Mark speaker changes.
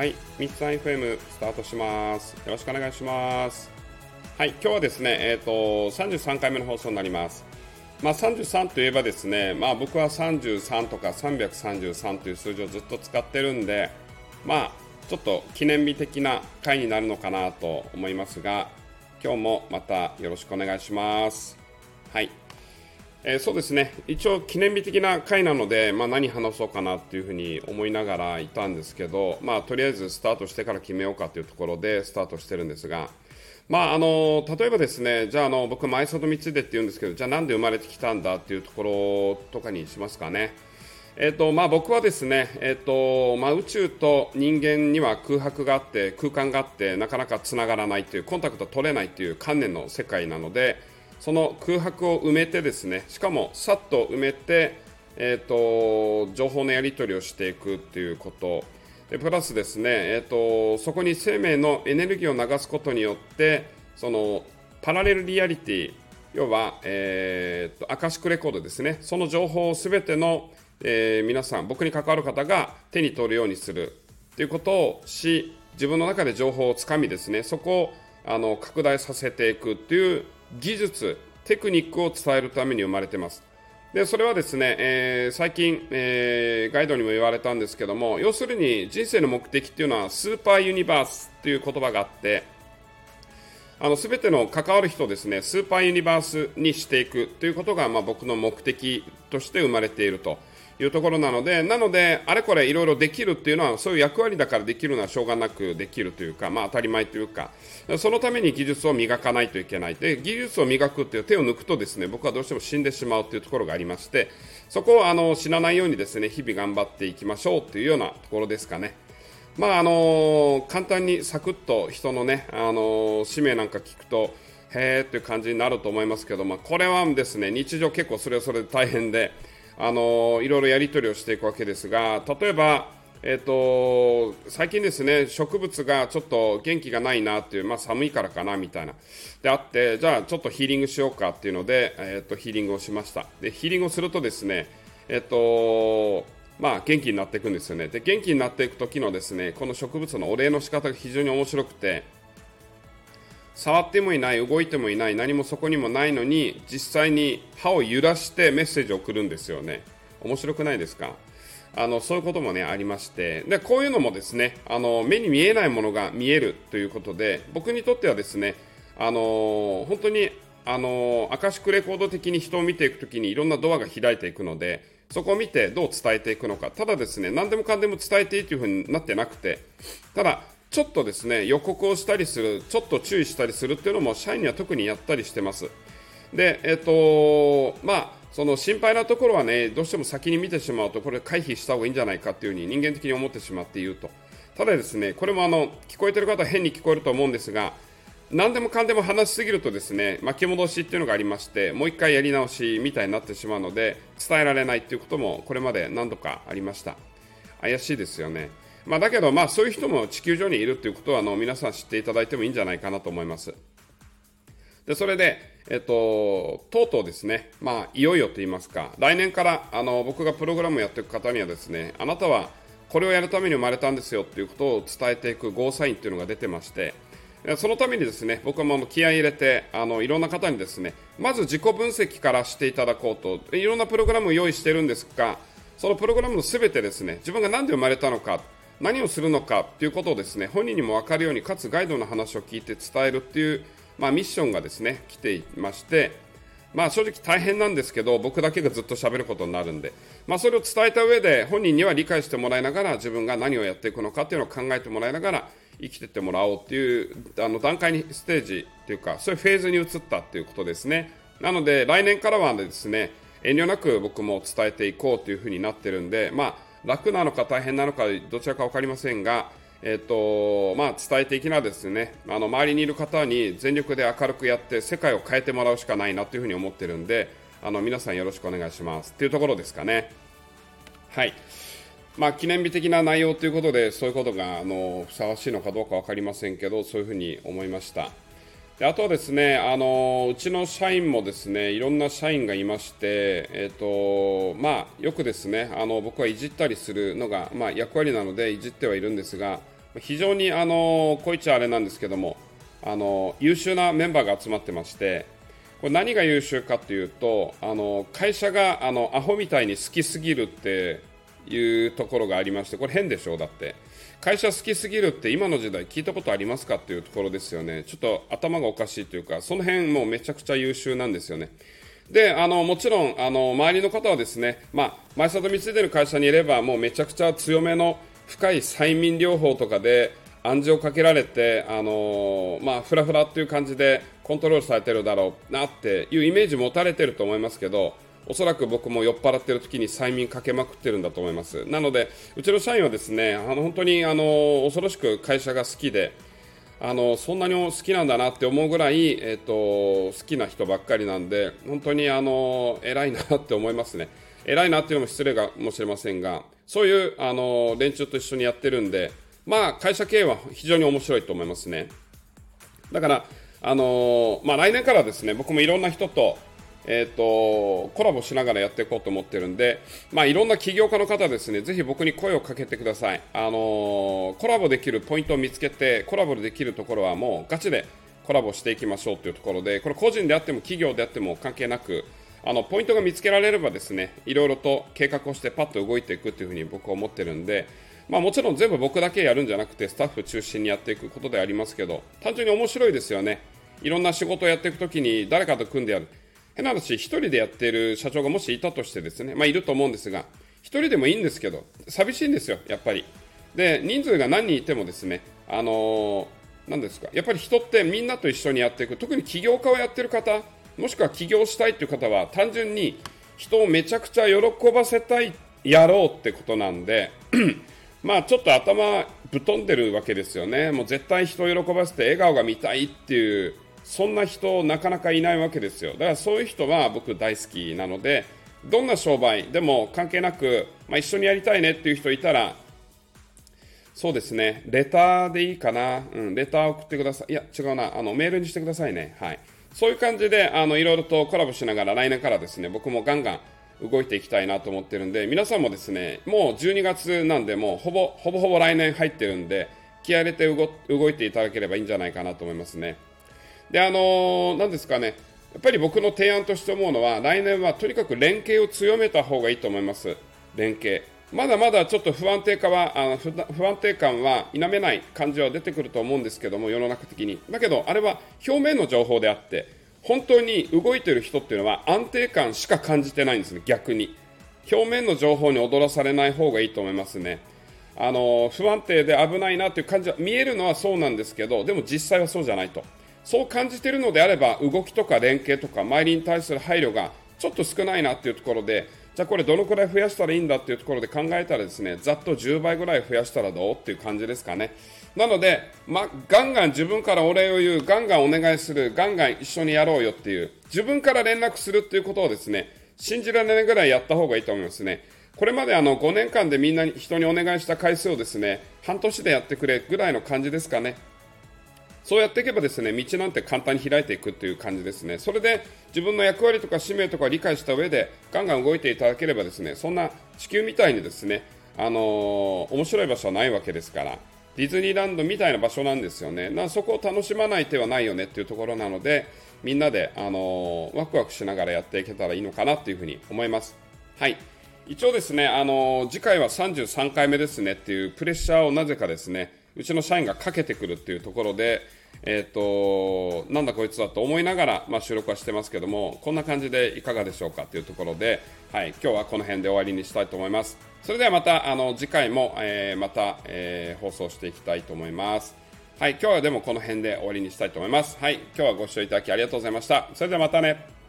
Speaker 1: はい、ミッツァン FM スタートします。よろしくお願いします。はい、今日はですね、えっ、と33回目の放送になります。まあ33といえばですね、まあ僕は33とか333という数字をずっと使ってるんで、まあちょっと記念日的な回になるのかなと思いますが、今日もまたよろしくお願いします。はい。えーそうですね一応、記念日的な回なので、まあ、何話そうかなっていうふうに思いながらいたんですけど、まあ、とりあえずスタートしてから決めようかというところでスタートしてるんですが、まあ、あの例えばですねじゃああの僕、前里光でって言うんですけどじゃあなんで生まれてきたんだっていうところとかにしますかね。えーとまあ、僕はですね、えーとまあ、宇宙と人間には空白があって空間があってなかなかつながらないというコンタクト取れないという観念の世界なのでその空白を埋めてですねしかもさっと埋めて、えーと情報のやり取りをしていくということ。でプラスですね、えーとそこに生命のエネルギーを流すことによってそのパラレルリアリティ要は、えーとアカシックレコードですね。その情報をすべての、えー皆さん僕に関わる方が手に取るようにするということをし自分の中で情報をつかみですね。そこをあの拡大させていくという技術テクニックを伝えるために生まれてます。でそれはですね、えー最近、えーガイドにも言われたんですけども要するに人生の目的っていうのはスーパーユニバースっていう言葉があってあの全ての関わる人をですねスーパーユニバースにしていくということが、まあ、僕の目的として生まれているというところなので、なので、あれこれいろいろできるっていうのは、そういう役割だからできるのはしょうがなくできるというか、まあ、当たり前というか、そのために技術を磨かないといけない、で技術を磨くっていう手を抜くと、ですね僕はどうしても死んでしまうというところがありまして、そこをあの死なないようにですね日々頑張っていきましょうというようなところですかね。まああの簡単にサクッと人のね、あの使命なんか聞くと、へーっていう感じになると思いますけど、まあ、これはですね日常、結構それはそれで大変で、あのいろいろやり取りをしていくわけですが、例えば、えっと最近ですね植物がちょっと元気がないなっていう、まあ、寒いからかなみたいな。であってじゃあちょっとヒーリングしようかっていうので、えっとヒーリングをしました。でヒーリングをするとですねえっとまあ、元気になっていくんですよね。で元気になっていく時のですねこの植物のお礼の仕方が非常に面白くて触ってもいない動いてもいない何もそこにもないのに実際に歯を揺らしてメッセージを送るんですよね。面白くないですか？あのそういうこともねありまして。でこういうのもですねあの目に見えないものが見えるということで僕にとってはですねあの本当にあのアカシックレコード的に人を見ていくときにいろんなドアが開いていくのでそこを見てどう伝えていくのか。ただですね何でもかんでも伝えていいというふうになってなくて。ただちょっとですね予告をしたりするちょっと注意したりするっていうのも社員には特にやったりしてます。でえっ、とまあその心配なところはねどうしても先に見てしまうとこれ回避した方がいいんじゃないかっていうふうに人間的に思ってしまって言うと。ただですねこれもあの聞こえてる方は変に聞こえると思うんですが何でもかんでも話しすぎるとですね巻き戻しっていうのがありましてもう一回やり直しみたいになってしまうので伝えられないっていうこともこれまで何度かありました。怪しいですよね、まあ、だけどまあそういう人も地球上にいるということはあの皆さん知っていただいてもいいんじゃないかなと思います。でそれで、えっと、とうとうですね、まあ、いよいよと言いますか、来年からあの僕がプログラムをやっていく方にはですね、あなたはこれをやるために生まれたんですよということを伝えていくゴーサインというのが出てまして、そのためにですね、僕はもう気合い入れて、あのいろんな方にですね、まず自己分析からしていただこうと、いろんなプログラムを用意しているんですが、そのプログラムの全てですね、自分が何で生まれたのか、何をするのかということをですね、本人にも分かるように、かつガイドの話を聞いて伝えるっていう、まあ、ミッションがですね、来ていまして、まあ正直大変なんですけど、僕だけがずっと喋ることになるんで、まあそれを伝えた上で、本人には理解してもらいながら、自分が何をやっていくのかっていうのを考えてもらいながら、生きてってもらおうっていうあの段階に、ステージというか、そういうフェーズに移ったっていうことですね。なので、来年からはですね、遠慮なく僕も伝えていこうというふうになってるんで、まあ楽なのか大変なのか、どちらか分かりませんが、えっとまあ、伝え的なですねあの周りにいる方に全力で明るくやって世界を変えてもらうしかないなというふうに思ってるんであの皆さんよろしくお願いしますというところですかね。はいまあ、記念日的な内容ということでそういうことがあのふさわしいのかどうか分かりませんけどそういうふうに思いました。であとはですねあのうちの社員もですねいろんな社員がいまして、えーとまあ、よくですねあの僕はいじったりするのが、まあ、役割なのでいじってはいるんですが非常にあのこいつはあれなんですけどもあの優秀なメンバーが集まってましてこれ何が優秀かというとあの会社があのアホみたいに好きすぎるっていうところがありましてこれ変でしょうだって。会社好きすぎるって今の時代聞いたことありますかっていうところですよね。ちょっと頭がおかしいというかその辺もめちゃくちゃ優秀なんですよね。であのもちろんあの周りの方はですね、まあ、前里見ついてる会社にいればもうめちゃくちゃ強めの深い催眠療法とかで暗示をかけられて、あのまあ、フラフラっていう感じでコントロールされてるだろうなっていうイメージ持たれてると思いますけどおそらく僕も酔っ払ってる時に催眠かけまくってるんだと思います。なのでうちの社員はですねあの本当にあの恐ろしく会社が好きであのそんなに好きなんだなって思うぐらい、えーと、好きな人ばっかりなんで本当にあの偉いなって思いますね。偉いなっていうのも失礼かもしれませんがそういうあの連中と一緒にやってるんでまあ会社経営は非常に面白いと思いますね。だからあのまあ、来年からですね僕もいろんな人とえーと、コラボしながらやっていこうと思ってるんで、まあ、いろんな起業家の方ですねぜひ僕に声をかけてください、あのー、コラボできるポイントを見つけてコラボできるところはもうガチでコラボしていきましょうというところでこれ個人であっても企業であっても関係なくあのポイントが見つけられればですねいろいろと計画をしてパッと動いていくというふうに僕は思ってるんで、まあ、もちろん全部僕だけやるんじゃなくてスタッフ中心にやっていくことでありますけど単純に面白いですよね。いろんな仕事をやっていくときに誰かと組んでやる。変な話、1人でやっている社長がもしいたとしてですね、まあ、いると思うんですが、1人でもいいんですけど、寂しいんですよ、やっぱり。で、人数が何人いてもですね、あのー、ですか、やっぱり人ってみんなと一緒にやっていく、特に起業家をやってる方、もしくは起業したいという方は、単純に人をめちゃくちゃ喜ばせたい、やろうってことなんで、まあちょっと頭ぶっ飛んでるわけですよね、もう絶対人を喜ばせて笑顔が見たいっていうそんな人なかなかいないわけですよ。だからそういう人は僕大好きなのでどんな商売でも関係なく、まあ、一緒にやりたいねっていう人いたらそうですねレターでいいかな、うん、レター送ってください。いや違うな。あのメールにしてくださいね。はい。そういう感じであのいろいろとコラボしながら来年からですね僕もガンガン動いていきたいなと思ってるんで皆さんもですねもう12月なんでもうほぼほぼほぼ来年入ってるんで気合入れて動いていただければいいんじゃないかなと思いますね。で、あのー、ですかね、やっぱり僕の提案として思うのは、来年はとにかく連携を強めた方がいいと思います。連携。まだまだちょっと不安定化は、あの不安定感は否めない感じは出てくると思うんですけども、世の中的に。だけど、あれは表面の情報であって、本当に動いてる人っていうのは安定感しか感じてないんですね、逆に。表面の情報に踊らされない方がいいと思いますね。あの不安定で危ないなという感じは見えるのはそうなんですけど、でも実際はそうじゃないと。そう感じているのであれば動きとか連携とか周りに対する配慮がちょっと少ないなというところでじゃあこれどのくらい増やしたらいいんだっていうところで考えたらですねざっと10倍ぐらい増やしたらどうっていう感じですかね。なので、ま、ガンガン自分からお礼を言うガンガンお願いするガンガン一緒にやろうよっていう自分から連絡するっていうことをですね信じられないぐらいやった方がいいと思いますね。これまであの5年間でみんなに人にお願いした回数をですね半年でやってくれぐらいの感じですかね。そうやっていけばですね道なんて簡単に開いていくという感じですね。それで自分の役割とか使命とか理解した上でガンガン動いていただければですねそんな地球みたいにですねあのー、面白い場所はないわけですからディズニーランドみたいな場所なんですよね。なそこを楽しまない手はないよねっていうところなのでみんなで、あのー、ワクワクしながらやっていけたらいいのかなというふうに思います。はい一応ですね、あのー、次回は33回目ですねっていうプレッシャーをなぜかですねうちの社員がかけてくるっていうところで、えっ、ー、と、なんだこいつだと思いながら、まあ、収録はしてますけども、こんな感じでいかがでしょうかというところで、はい、今日はこの辺で終わりにしたいと思います。それではまた、あの、次回も、えー、また、えー、放送していきたいと思います。はい、今日はでもこの辺で終わりにしたいと思います。はい、今日はご視聴いただきありがとうございました。それではまたね。